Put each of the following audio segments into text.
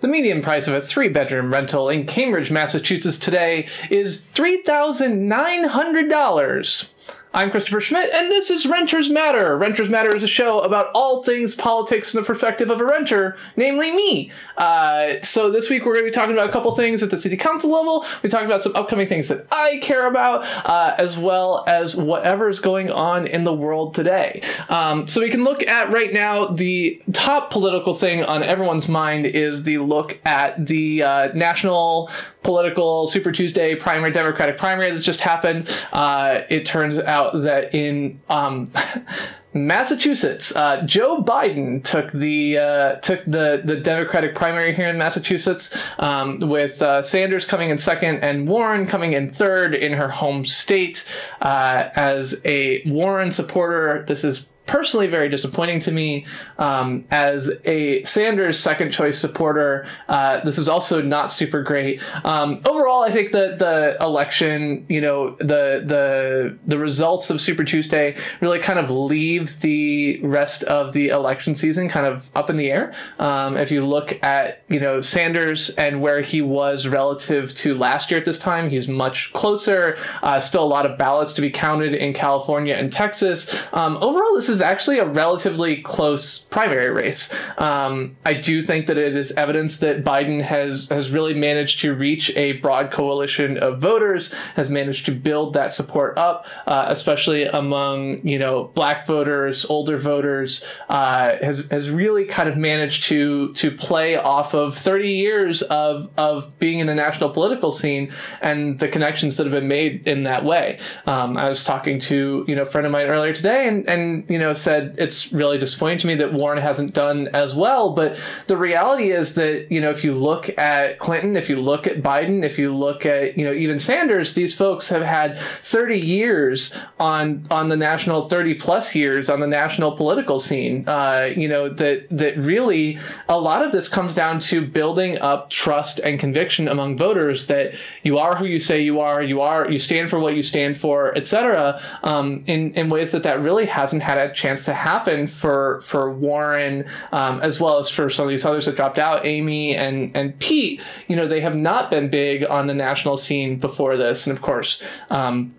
The median price of a three bedroom rental in Cambridge, Massachusetts today is $3,900. I'm Christopher Schmidt, and this is Renters Matter. Renters Matter is a show about all things politics from the perspective of a renter, namely me. Uh, so this week we're going to be talking about a couple things at the city council level. We talked about some upcoming things that I care about, uh, as well as whatever is going on in the world today. Um, so we can look at right now the top political thing on everyone's mind is the look at the uh, national political Super Tuesday primary, Democratic primary that just happened. Uh, it turns out that in um, Massachusetts, uh, Joe Biden took the uh, took the the Democratic primary here in Massachusetts, um, with uh, Sanders coming in second and Warren coming in third in her home state. Uh, as a Warren supporter, this is personally very disappointing to me. Um, as a Sanders second choice supporter, uh, this is also not super great. Um, overall, I think that the election, you know, the the the results of Super Tuesday really kind of leaves the rest of the election season kind of up in the air. Um, if you look at you know Sanders and where he was relative to last year at this time, he's much closer. Uh, still a lot of ballots to be counted in California and Texas. Um, overall, this is actually a relatively close primary race. Um, I do think that it is evidence that Biden has has really managed to reach a broad coalition of voters, has managed to build that support up, uh, especially among you know black voters, older voters. Uh, has has really kind of managed to to play off of 30 years of of being in the national political scene and the connections that have been made in that way. Um, I was talking to you know a friend of mine earlier today, and and you know know, said it's really disappointing to me that Warren hasn't done as well. But the reality is that, you know, if you look at Clinton, if you look at Biden, if you look at, you know, even Sanders, these folks have had 30 years on on the national 30 plus years on the national political scene. Uh, you know, that that really a lot of this comes down to building up trust and conviction among voters that you are who you say you are, you are you stand for what you stand for, etc. Um, in in ways that that really hasn't had chance to happen for for Warren um, as well as for some of these others that dropped out, Amy and and Pete. You know, they have not been big on the national scene before this, and of course. Um,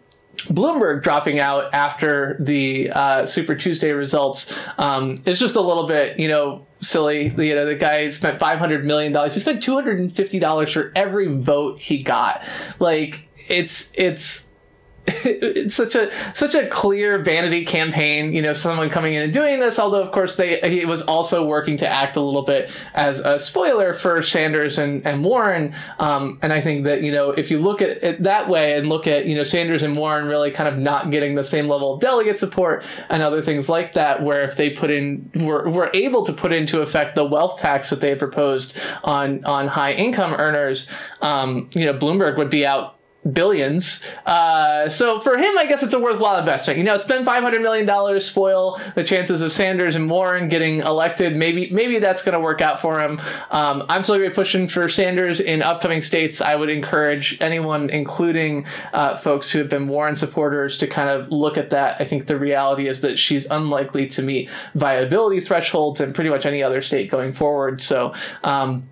Bloomberg dropping out after the uh, Super Tuesday results um, is just a little bit, you know, silly. You know, the guy spent five hundred million dollars. He spent two hundred and fifty dollars for every vote he got. Like it's it's it's such a such a clear vanity campaign. You know, someone coming in and doing this. Although, of course, they he was also working to act a little bit as a spoiler for Sanders and and Warren. Um, and I think that you know, if you look at it that way and look at you know Sanders and Warren really kind of not getting the same level of delegate support and other things like that, where if they put in were were able to put into effect the wealth tax that they had proposed on on high income earners, um, you know, Bloomberg would be out billions. Uh, so for him, I guess it's a worthwhile investment. You know, spend five hundred million dollars, spoil the chances of Sanders and Warren getting elected. Maybe maybe that's going to work out for him. Um, I'm still going pushing for Sanders in upcoming states. I would encourage anyone, including uh, folks who have been Warren supporters, to kind of look at that. I think the reality is that she's unlikely to meet viability thresholds in pretty much any other state going forward. So. Um,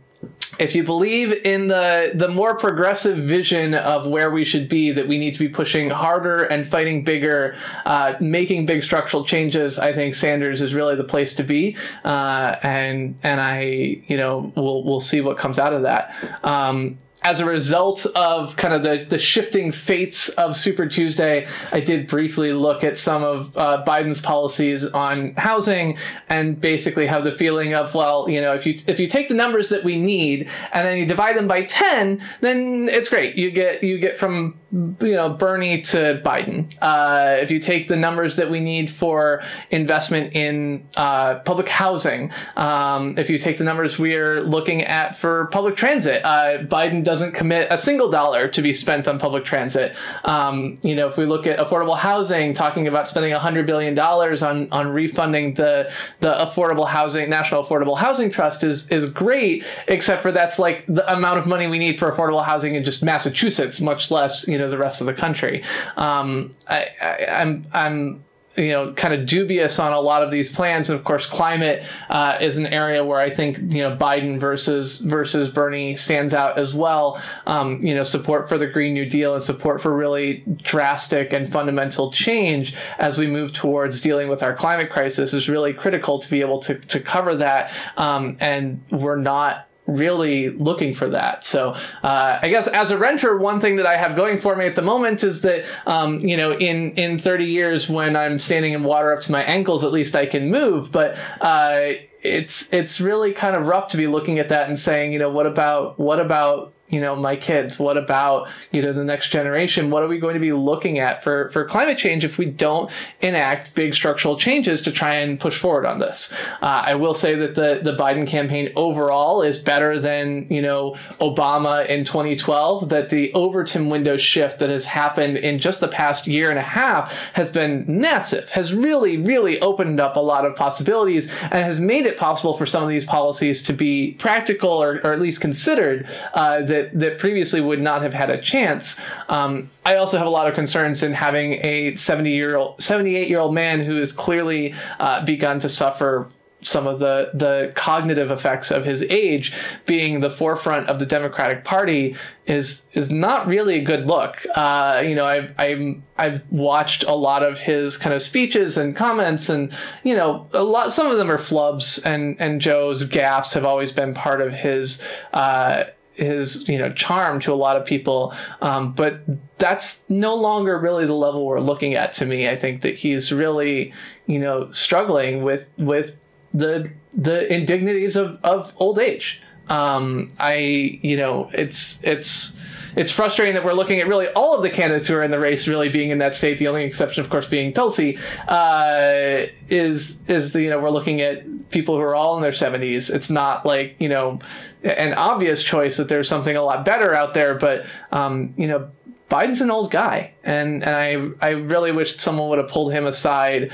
if you believe in the the more progressive vision of where we should be, that we need to be pushing harder and fighting bigger, uh, making big structural changes, I think Sanders is really the place to be, uh, and and I you know we'll we'll see what comes out of that. Um, as a result of kind of the, the shifting fates of Super Tuesday, I did briefly look at some of uh, Biden's policies on housing and basically have the feeling of, well, you know, if you if you take the numbers that we need and then you divide them by ten, then it's great. You get you get from you know Bernie to Biden. Uh, if you take the numbers that we need for investment in uh, public housing, um, if you take the numbers we're looking at for public transit, uh, Biden doesn't commit a single dollar to be spent on public transit. Um, you know, if we look at affordable housing, talking about spending $100 billion on, on refunding the, the affordable housing, National Affordable Housing Trust is, is great, except for that's like the amount of money we need for affordable housing in just Massachusetts, much less, you know, the rest of the country. Um, I, I, I'm, I'm, you know kind of dubious on a lot of these plans. And of course, climate uh, is an area where I think you know Biden versus versus Bernie stands out as well. Um, you know, support for the Green New Deal and support for really drastic and fundamental change as we move towards dealing with our climate crisis is really critical to be able to to cover that. Um, and we're not really looking for that. So uh, I guess as a renter, one thing that I have going for me at the moment is that um, you know in in 30 years when I'm standing in water up to my ankles, at least I can move. But uh, it's it's really kind of rough to be looking at that and saying, you know, what about what about you know my kids what about you know the next generation? What are we going to be looking at for for climate change if we don't enact big structural changes to try and push forward on this? Uh, i will say that the the biden campaign overall is better than you know obama in 2012 that the overton window shift that has happened in just the past year and a half has been massive has really really opened up a lot of possibilities and has made it possible for some of these policies to be practical or, or at least considered uh, that that that previously would not have had a chance. Um, I also have a lot of concerns in having a 70 year old, 78 year old man who has clearly uh, begun to suffer some of the the cognitive effects of his age being the forefront of the Democratic Party is is not really a good look. Uh, you know, I've I'm, I've watched a lot of his kind of speeches and comments, and you know, a lot some of them are flubs, and and Joe's gaffes have always been part of his. Uh, his you know charm to a lot of people. Um, but that's no longer really the level we're looking at to me. I think that he's really you know struggling with with the the indignities of of old age um, i you know it's it's it's frustrating that we're looking at really all of the candidates who are in the race really being in that state. The only exception, of course, being Tulsi, uh, is is the, you know we're looking at people who are all in their seventies. It's not like you know an obvious choice that there's something a lot better out there, but um, you know Biden's an old guy, and and I I really wish someone would have pulled him aside,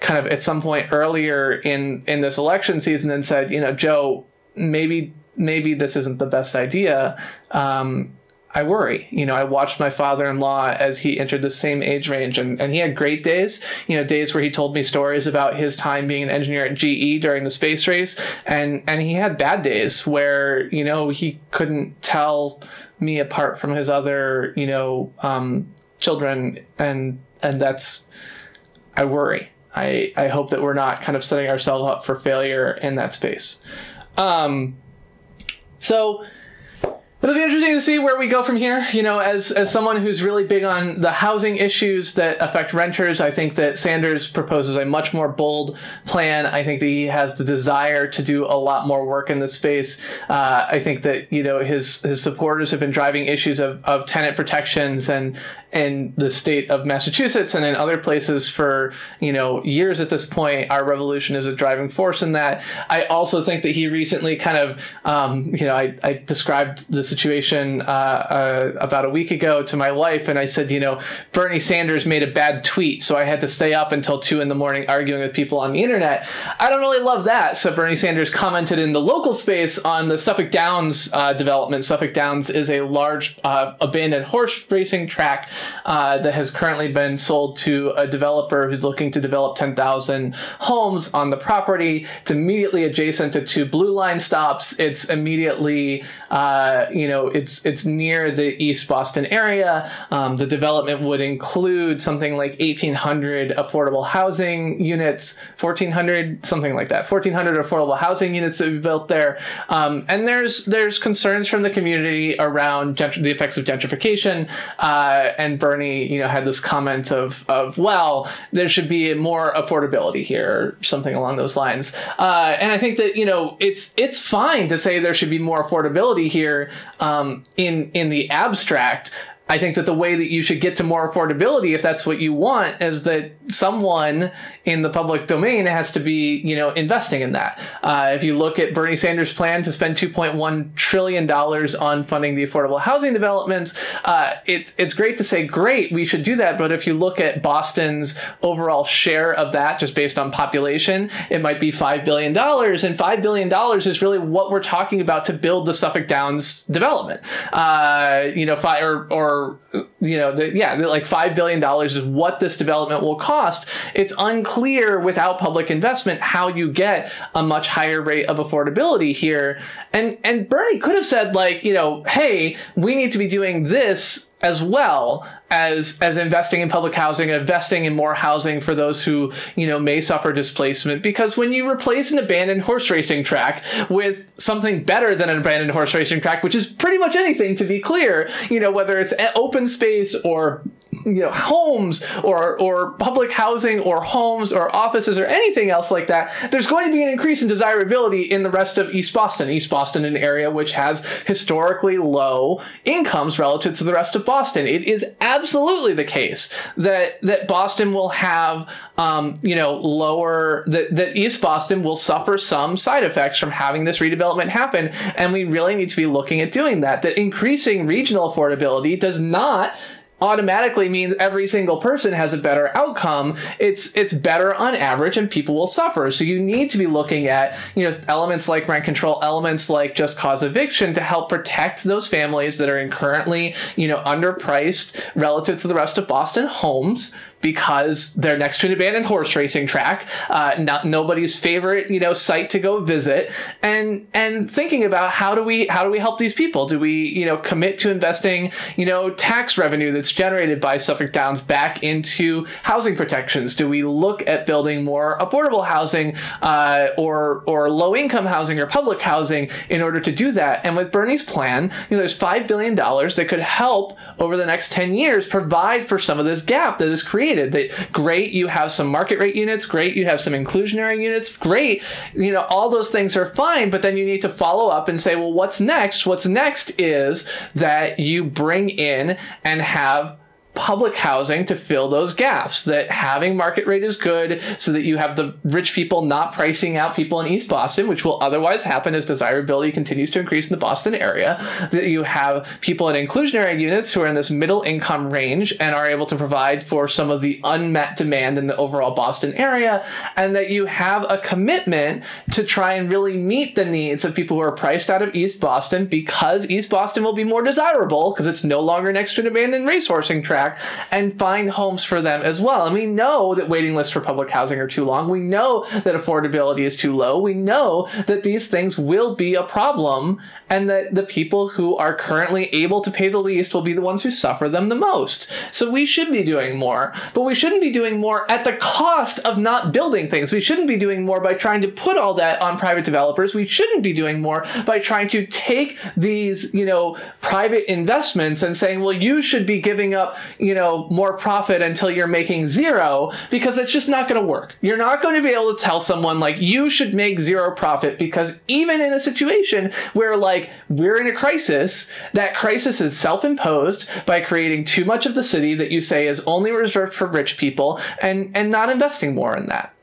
kind of at some point earlier in in this election season and said, you know, Joe, maybe maybe this isn't the best idea. Um, I worry. You know, I watched my father-in-law as he entered the same age range, and, and he had great days. You know, days where he told me stories about his time being an engineer at GE during the space race, and and he had bad days where you know he couldn't tell me apart from his other you know um, children, and and that's I worry. I I hope that we're not kind of setting ourselves up for failure in that space. Um, so It'll be interesting to see where we go from here. You know, as as someone who's really big on the housing issues that affect renters, I think that Sanders proposes a much more bold plan. I think that he has the desire to do a lot more work in this space. Uh, I think that you know his his supporters have been driving issues of, of tenant protections and in the state of Massachusetts and in other places for you know years at this point. Our revolution is a driving force in that. I also think that he recently kind of um, you know I, I described the situation uh, uh, about a week ago to my wife, and I said, you know, Bernie Sanders made a bad tweet, so I had to stay up until two in the morning arguing with people on the internet. I don't really love that. So Bernie Sanders commented in the local space on the Suffolk Downs uh, development. Suffolk Downs is a large uh, abandoned horse racing track uh, that has currently been sold to a developer who's looking to develop 10,000 homes on the property. It's immediately adjacent to two blue line stops. It's immediately uh, you know, it's it's near the East Boston area. Um, the development would include something like 1,800 affordable housing units, 1,400 something like that, 1,400 affordable housing units that we built there. Um, and there's there's concerns from the community around gentr- the effects of gentrification. Uh, and Bernie, you know, had this comment of of well, there should be more affordability here, or something along those lines. Uh, and I think that you know it's it's fine to say there should be more affordability here um, in in the abstract. I think that the way that you should get to more affordability, if that's what you want, is that someone in the public domain has to be, you know, investing in that. Uh, if you look at Bernie Sanders' plan to spend 2.1 trillion dollars on funding the affordable housing developments, uh, it, it's great to say, great, we should do that. But if you look at Boston's overall share of that, just based on population, it might be five billion dollars, and five billion dollars is really what we're talking about to build the Suffolk Downs development. Uh, you know, five or or are you know the, yeah like five billion dollars is what this development will cost. It's unclear without public investment how you get a much higher rate of affordability here. And and bernie could have said like you know hey we need to be doing this as well as as investing in public housing, investing in more housing for those who you know may suffer displacement. Because when you replace an abandoned horse racing track with something better than an abandoned horse racing track, which is pretty much anything to be clear, you know whether it's open space or you know homes or or public housing or homes or offices or anything else like that there's going to be an increase in desirability in the rest of east boston. East boston an area which has historically low incomes relative to the rest of boston. It is absolutely the case that that boston will have um, you know lower that, that east boston will suffer some side effects from having this redevelopment happen and we really need to be looking at doing that that increasing regional affordability does not automatically means every single person has a better outcome. It's it's better on average and people will suffer. So you need to be looking at you know elements like rent control elements like just cause eviction to help protect those families that are in currently you know underpriced relative to the rest of boston homes because they're next to an abandoned horse racing track, uh, not nobody's favorite you know site to go visit, and and thinking about how do we how do we help these people? Do we you know commit to investing you know tax revenue that's generated by Suffolk Downs back into housing protections? Do we look at building more affordable housing uh, or or low income housing or public housing in order to do that? And with Bernie's plan, you know, there's five billion dollars that could help over the next ten years provide for some of this gap that is created That great, you have some market rate units, great, you have some inclusionary units, great. You know, all those things are fine, but then you need to follow up and say, well, what's next? What's next is that you bring in and have public housing to fill those gaps that having market rate is good so that you have the rich people not pricing out people in east boston which will otherwise happen as desirability continues to increase in the boston area that you have people in inclusionary units who are in this middle income range and are able to provide for some of the unmet demand in the overall boston area and that you have a commitment to try and really meet the needs of people who are priced out of east boston because east boston will be more desirable because it's no longer next to an abandoned racehorsing track and find homes for them as well. And we know that waiting lists for public housing are too long. We know that affordability is too low. We know that these things will be a problem and that the people who are currently able to pay the least will be the ones who suffer them the most. So we should be doing more, but we shouldn't be doing more at the cost of not building things. We shouldn't be doing more by trying to put all that on private developers. We shouldn't be doing more by trying to take these, you know, private investments and saying, well, you should be giving up, you know, more profit until you're making zero because it's just not going to work. You're not going to be able to tell someone like you should make zero profit because even in a situation where like like we're in a crisis. That crisis is self imposed by creating too much of the city that you say is only reserved for rich people and, and not investing more in that.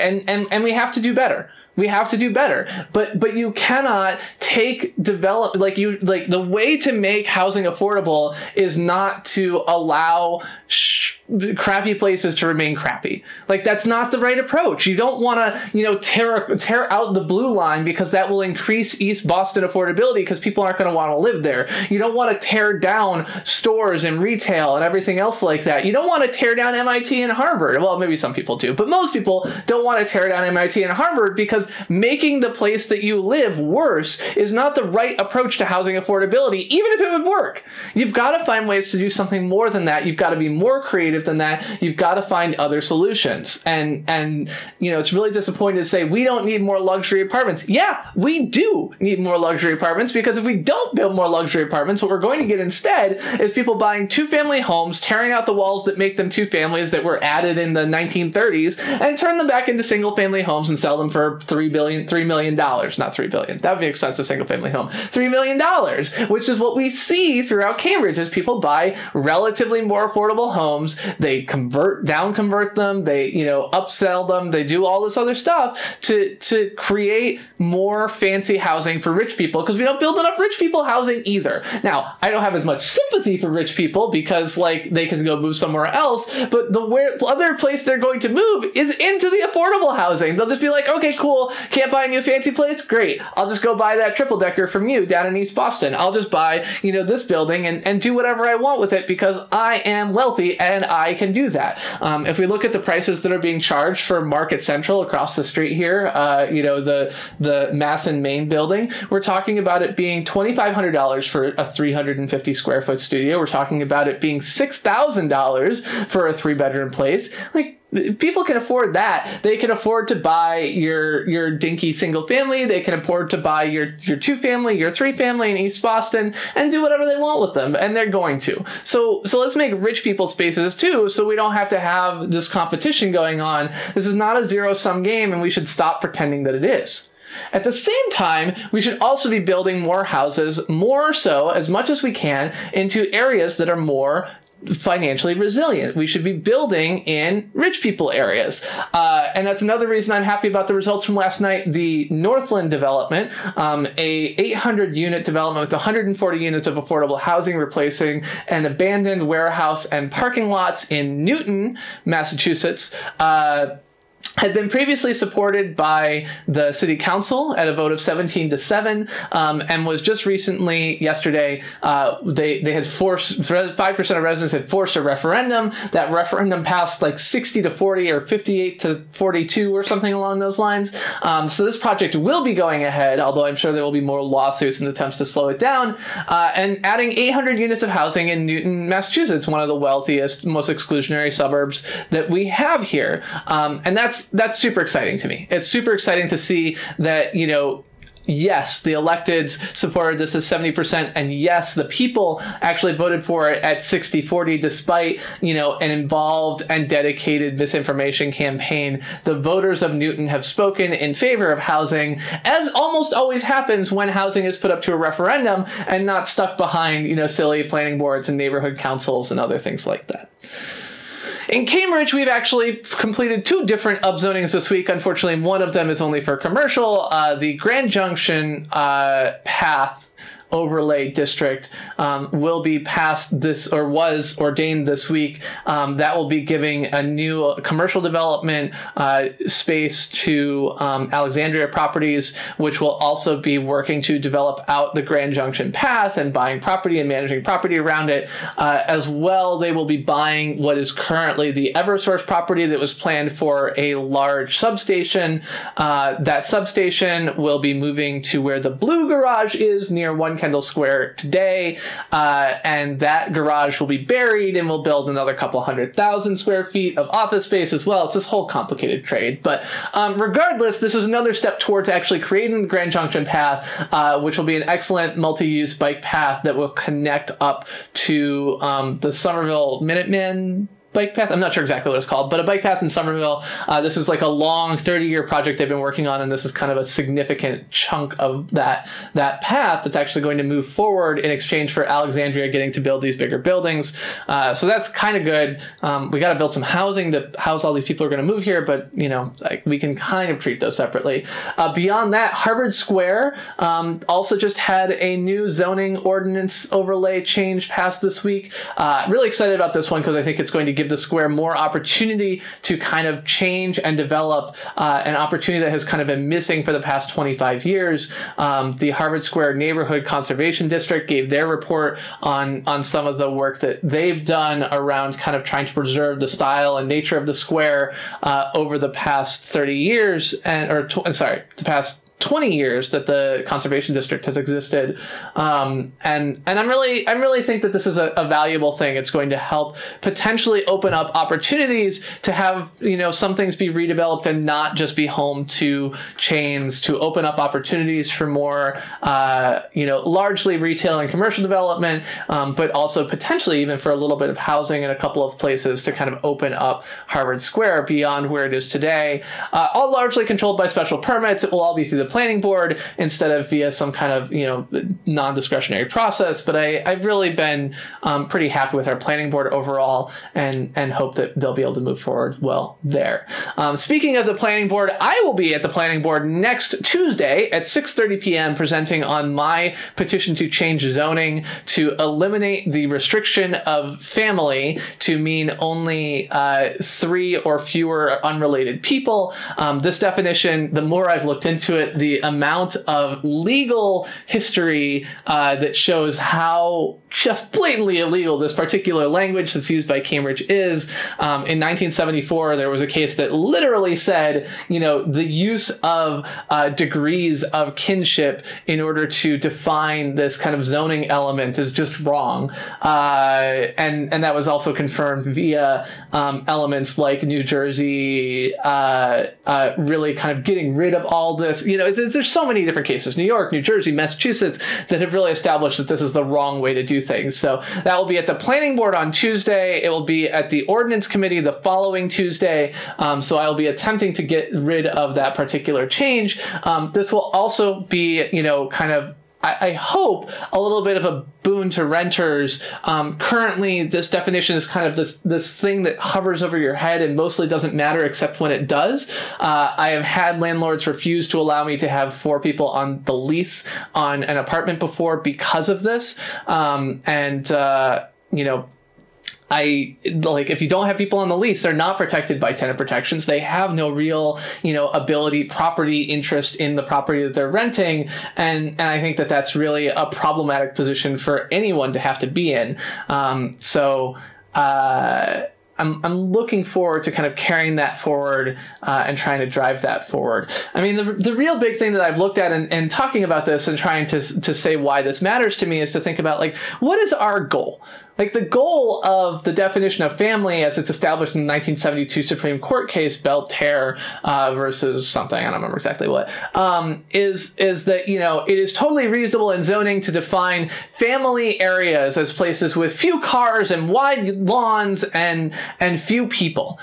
And, and, and we have to do better we have to do better but but you cannot take develop like you like the way to make housing affordable is not to allow sh- crappy places to remain crappy. Like that's not the right approach. You don't want to, you know, tear tear out the blue line because that will increase East Boston affordability because people aren't going to want to live there. You don't want to tear down stores and retail and everything else like that. You don't want to tear down MIT and Harvard. Well, maybe some people do, but most people don't want to tear down MIT and Harvard making the place that you live worse is not the right approach to housing affordability, even if it would work. You've got to find ways to do something more than that. You've got to be more creative creative than that. You've got to find other solutions. And and you know, it's really disappointing to say we don't need more luxury apartments. Yeah, we do need more luxury apartments because if we don't build more luxury apartments, what we're going to get instead is people buying two-family homes, tearing out the walls that make them two families that were added in the 1930s, and turn them back into single-family homes and sell them for three billion, three million dollars, not three billion. That would be an expensive single-family home. Three million dollars, which is what we see throughout Cambridge as people buy relatively more affordable homes. They convert down convert them. They you know upsell them. They do all this other stuff to to create more fancy housing for rich people because we don't build enough rich people housing either. Now i don't have as much sympathy for rich people because like they can go move somewhere else but the where other place they're going to move is into the affordable housing. They'll just be like okay cool can't buy a new fancy place great i'll just go buy that triple decker from you down in East Boston. I'll just buy, you know, this building and, and do whatever I want with it because I am wealthy and I can do that. Um, if we look at the prices that are being charged for Market Central across the street here, uh, you know, the the Mass and Main building, we're talking about it being twenty five hundred dollars for a three hundred and fifty square foot studio. We're talking about it being six thousand dollars for a three bedroom place. Like people can afford that. They can afford to buy your your dinky single family. They can afford to buy your your two family your three family in east boston and do whatever they want with them and they're going to. So so let's make rich people spaces too so we don't have to have this competition going on. This is not a zero sum game and we should stop pretending that it is. At the same time, we should also be building more houses, more so, as much as we can, into areas that are more financially resilient. We should be building in rich people areas. Uh, and that's another reason I'm happy about the results from last night. The Northland development, um, a 800 unit development with 140 units of affordable housing replacing an abandoned warehouse and parking lots in Newton, Massachusetts. Uh, had been previously supported by the city council at a vote of 17 to 7 um, and was just recently yesterday uh, they, they had forced 5% of residents had forced a referendum. That referendum passed like 60 to 40 or 58 to 42 or something along those lines. Um, so this project will be going ahead although i'm sure there will be more lawsuits and attempts to slow it down uh, and adding 800 units of housing in newton massachusetts one of the wealthiest most exclusionary suburbs that we have here. Um, and that's that's super exciting to me. It's super exciting to see that you know yes, the electeds supported this as 70%, and yes, the people actually voted for it at 60 40, despite, you know, an involved and dedicated misinformation campaign. The voters of Newton have spoken in favor of housing, as almost always happens when housing is put up to a referendum and not stuck behind, you know, silly planning boards and neighborhood councils and other things like that. In Cambridge, we've actually completed two different upzonings this week. Unfortunately, one of them is only for commercial. Uh, the Grand Junction uh, path overlay district um, will be passed this or was ordained this week. Um, that will be giving a new commercial development uh, space to um, Alexandria Properties, which will also be working to develop out the Grand Junction path and buying property and managing property around it. Uh, as well, they will be buying what is currently the Eversource property that was planned for a large substation. Uh, that substation will be moving to where the Blue Garage is near one Kendall Square today, uh, and that garage will be buried, and we'll build another couple hundred thousand square feet of office space as well. It's this whole complicated trade, but um, regardless, this is another step towards actually creating the Grand Junction Path, uh, which will be an excellent multi-use bike path that will connect up to um, the Somerville Minutemen bike path. I'm not sure exactly what it's called, but a bike path in Somerville. Uh, this is like a long 30 year project they've been working on, and this is kind of a significant chunk of that that path that's actually going to move forward in exchange for Alexandria getting to build these bigger buildings. Uh, so that's kind of good. Um, we got to build some housing to house all these people who are going to move here, but you know like, we can kind of treat those separately. Uh, beyond that, Harvard Square um, also just had a new zoning ordinance overlay change passed this week. Uh, really excited about this one because I think it's going to give the square more opportunity to kind of change and develop uh, an opportunity that has kind of been missing for the past 25 years. Um, the Harvard Square Neighborhood Conservation District gave their report on on some of the work that they've done around kind of trying to preserve the style and nature of the square uh, over the past 30 years and or tw- sorry the past 20 years that the conservation district has existed. Um, and and i'm really i really think that this is a, a, valuable thing. It's going to help potentially open up opportunities to have you know some things be redeveloped and not just be home to chains to open up opportunities for more uh, you know largely retail and commercial development um, but also potentially even for a little bit of housing in a couple of places to kind of open up harvard square beyond where it is today. Uh, all largely controlled by special permits. It will all be through the planning board instead of via some kind of you know non-discretionary process. But I, I've really been um, pretty happy with our planning board overall, and and hope that they'll be able to move forward well there. Um, speaking of the planning board, I will be at the planning board next Tuesday at 6:30 p.m. presenting on my petition to change zoning to eliminate the restriction of family to mean only uh, three or fewer unrelated people. Um, this definition, the more I've looked into it, the amount of legal history uh, that shows how just blatantly illegal this particular language that's used by Cambridge is. Um, in 1974, there was a case that literally said, you know, the use of uh, degrees of kinship in order to define this kind of zoning element is just wrong. Uh, and, and that was also confirmed via um, elements like New Jersey uh, uh really kind of getting rid of all this. You know, it's, it's, there's so many different cases New York, New Jersey, Massachusetts that have really established that this is the wrong way to do things. So that will be at the planning board on Tuesday. It will be at the ordinance committee the following Tuesday. Um, so I'll be attempting to get rid of that particular change. Um, this will also be, you know, kind of I, hope a little bit of a boon to renters. Um, currently, this definition is kind of this this thing that hovers over your head and mostly doesn't matter except when it does. Uh, I have had landlords refuse to allow me to have four people on the lease on an apartment before because of this, um, and uh, you know I like if you don't have people on the lease, they're not protected by tenant protections. They have no real, you know, ability, property interest in the property that they're renting, and and I think that that's really a problematic position for anyone to have to be in. Um, so. Uh, I'm, I'm looking forward to kind of carrying that forward uh, and trying to drive that forward. I mean, the, the real big thing that I've looked at and, and talking about this and trying to, to say why this matters to me is to think about like, what is our goal? Like the goal of the definition of family as it's established in the 1972 Supreme Court case Belle Terre uh, versus something I don't remember exactly what um, is is that you know it is totally reasonable in zoning to define family areas as places with few cars and wide lawns and and few people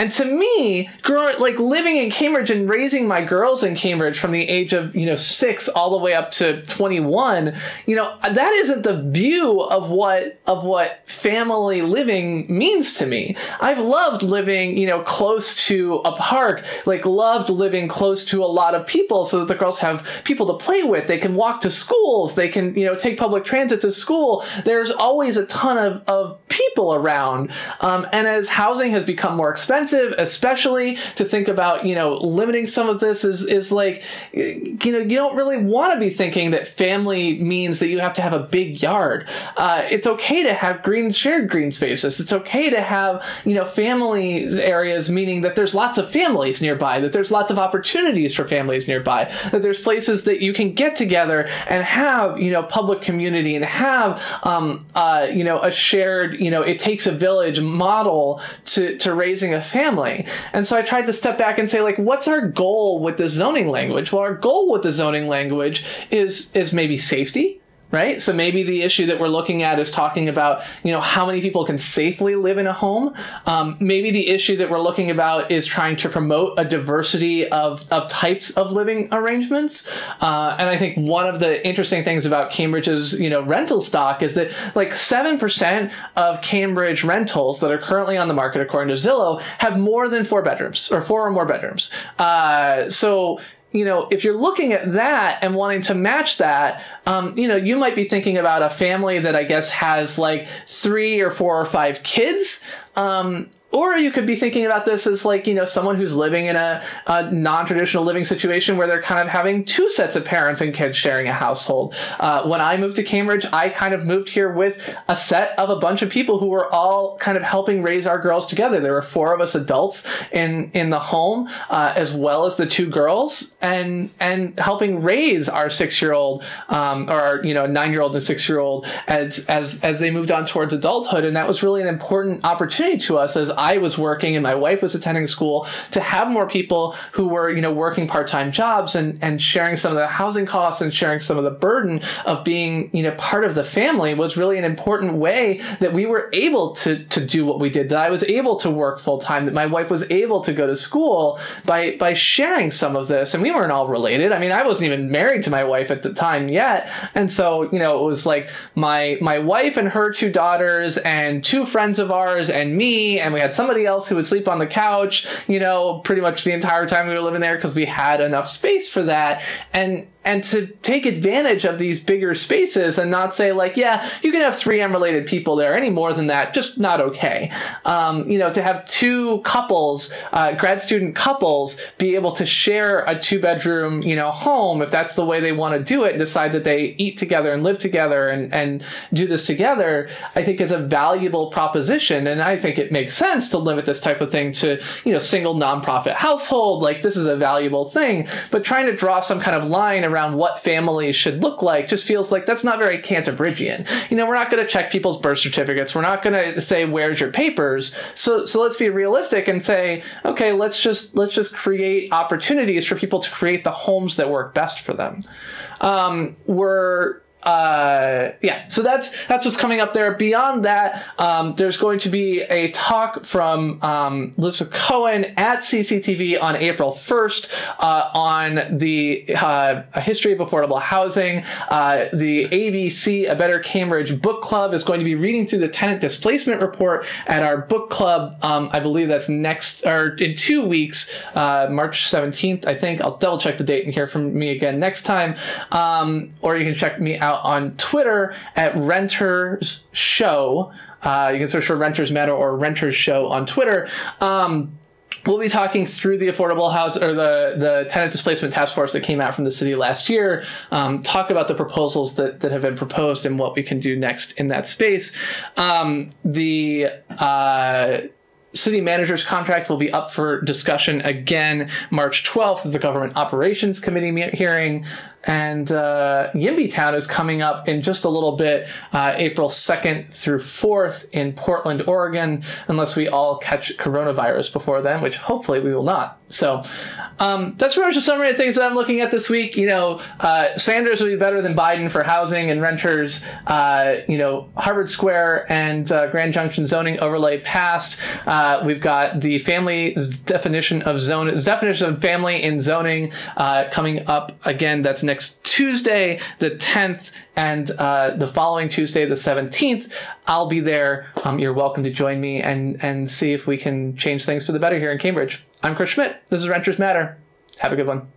and to me, growing like living in Cambridge and raising my girls in Cambridge from the age of you know six all the way up to twenty one, you know that isn't the view of what of what family living means to me. I've loved living you know close to a park, like loved living close to a lot of people, so that the girls have people to play with. They can walk to schools. They can you know take public transit to school. There's always a ton of of people around, um, and as housing has become more expensive expensive, especially to think about, you know, limiting some of this is, is like, you know, you don't really want to be thinking that family means that you have to have a big yard. Uh, it's okay to have green, shared green spaces. It's okay to have, you know, family areas, meaning that there's lots of families nearby, that there's lots of opportunities for families nearby, that there's places that you can get together and have, you know, public community and have, um, uh, you know, a shared, you know, it takes a village model to, to raising a family. And so I tried to step back and say, like, what's our goal with the zoning language? Well, our goal with the zoning language is is maybe safety right? So maybe the issue that we're looking at is talking about, you know, how many people can safely live in a home. Um, maybe the issue that we're looking about is trying to promote a diversity of, of types of living arrangements. Uh, and I think one of the interesting things about Cambridge's, you know, rental stock is that like 7% of Cambridge rentals that are currently on the market, according to Zillow, have more than four bedrooms or four or more bedrooms. Uh, so, you know, if you're looking at that and wanting to match that, um, you know, you might be thinking about a family that I guess has like three or four or five kids. Um, or you could be thinking about this as like, you know, someone who's living in a, a non traditional living situation where they're kind of having two sets of parents and kids sharing a household. Uh, when I moved to Cambridge, I kind of moved here with a set of a bunch of people who were all kind of helping raise our girls together. There were four of us adults in, in the home, uh, as well as the two girls, and, and helping raise our six year old, um, or our, you know, nine year old and six year old as, as, as they moved on towards adulthood. And that was really an important opportunity to us as I was working and my wife was attending school to have more people who were, you know, working part-time jobs and, and sharing some of the housing costs and sharing some of the burden of being, you know, part of the family was really an important way that we were able to, to do what we did, that I was able to work full time, that my wife was able to go to school by, by sharing some of this. And we weren't all related. I mean, I wasn't even married to my wife at the time yet. And so, you know, it was like my, my wife and her two daughters and two friends of ours and me, and we had had somebody else who would sleep on the couch, you know, pretty much the entire time we were living there because we had enough space for that. And and to take advantage of these bigger spaces and not say like, yeah, you can have three unrelated people there. Any more than that, just not okay. Um, you know, to have two couples, uh, grad student couples, be able to share a two bedroom, you know, home if that's the way they want to do it, and decide that they eat together and live together and and do this together, I think is a valuable proposition, and I think it makes sense to limit this type of thing to you know single nonprofit household. Like this is a valuable thing, but trying to draw some kind of line around what families should look like just feels like that's not very Cantabrigian. You know, we're not going to check people's birth certificates. We're not going to say where's your papers. So so let's be realistic and say, okay, let's just let's just create opportunities for people to create the homes that work best for them. Um, we're uh, yeah, so that's that's what's coming up there. Beyond that, um, there's going to be a talk from um, Elizabeth Cohen at CCTV on April 1st uh, on the uh, history of affordable housing. Uh, the ABC, A Better Cambridge Book Club, is going to be reading through the tenant displacement report at our book club. Um, I believe that's next or in two weeks, uh, March 17th. I think I'll double check the date and hear from me again next time. Um, or you can check me out out on Twitter at Renters Show. Uh, you can search for Renters Matter or Renters Show on Twitter. Um, we'll be talking through the affordable house or the, the tenant displacement task force that came out from the city last year um, talk about the proposals that, that have been proposed and what we can do next in that space um, the uh, city manager's contract will be up for discussion again March 12th at the Government Operations Committee hearing. And uh, Yimby Town is coming up in just a little bit, uh, April 2nd through 4th in Portland, Oregon, unless we all catch coronavirus before then, which hopefully we will not. So um, that's pretty much a summary of things that I'm looking at this week. You know, uh, Sanders will be better than Biden for housing and renters. Uh, you know, Harvard Square and uh, Grand Junction zoning overlay passed. Uh, we've got the family definition of zone definition of family in zoning uh, coming up again. That's next Tuesday, the 10th, and uh, the following Tuesday, the 17th. I'll be there. Um, you're welcome to join me and and see if we can change things for the better here in Cambridge. I'm Chris Schmidt. This is Renters Matter. Have a good one.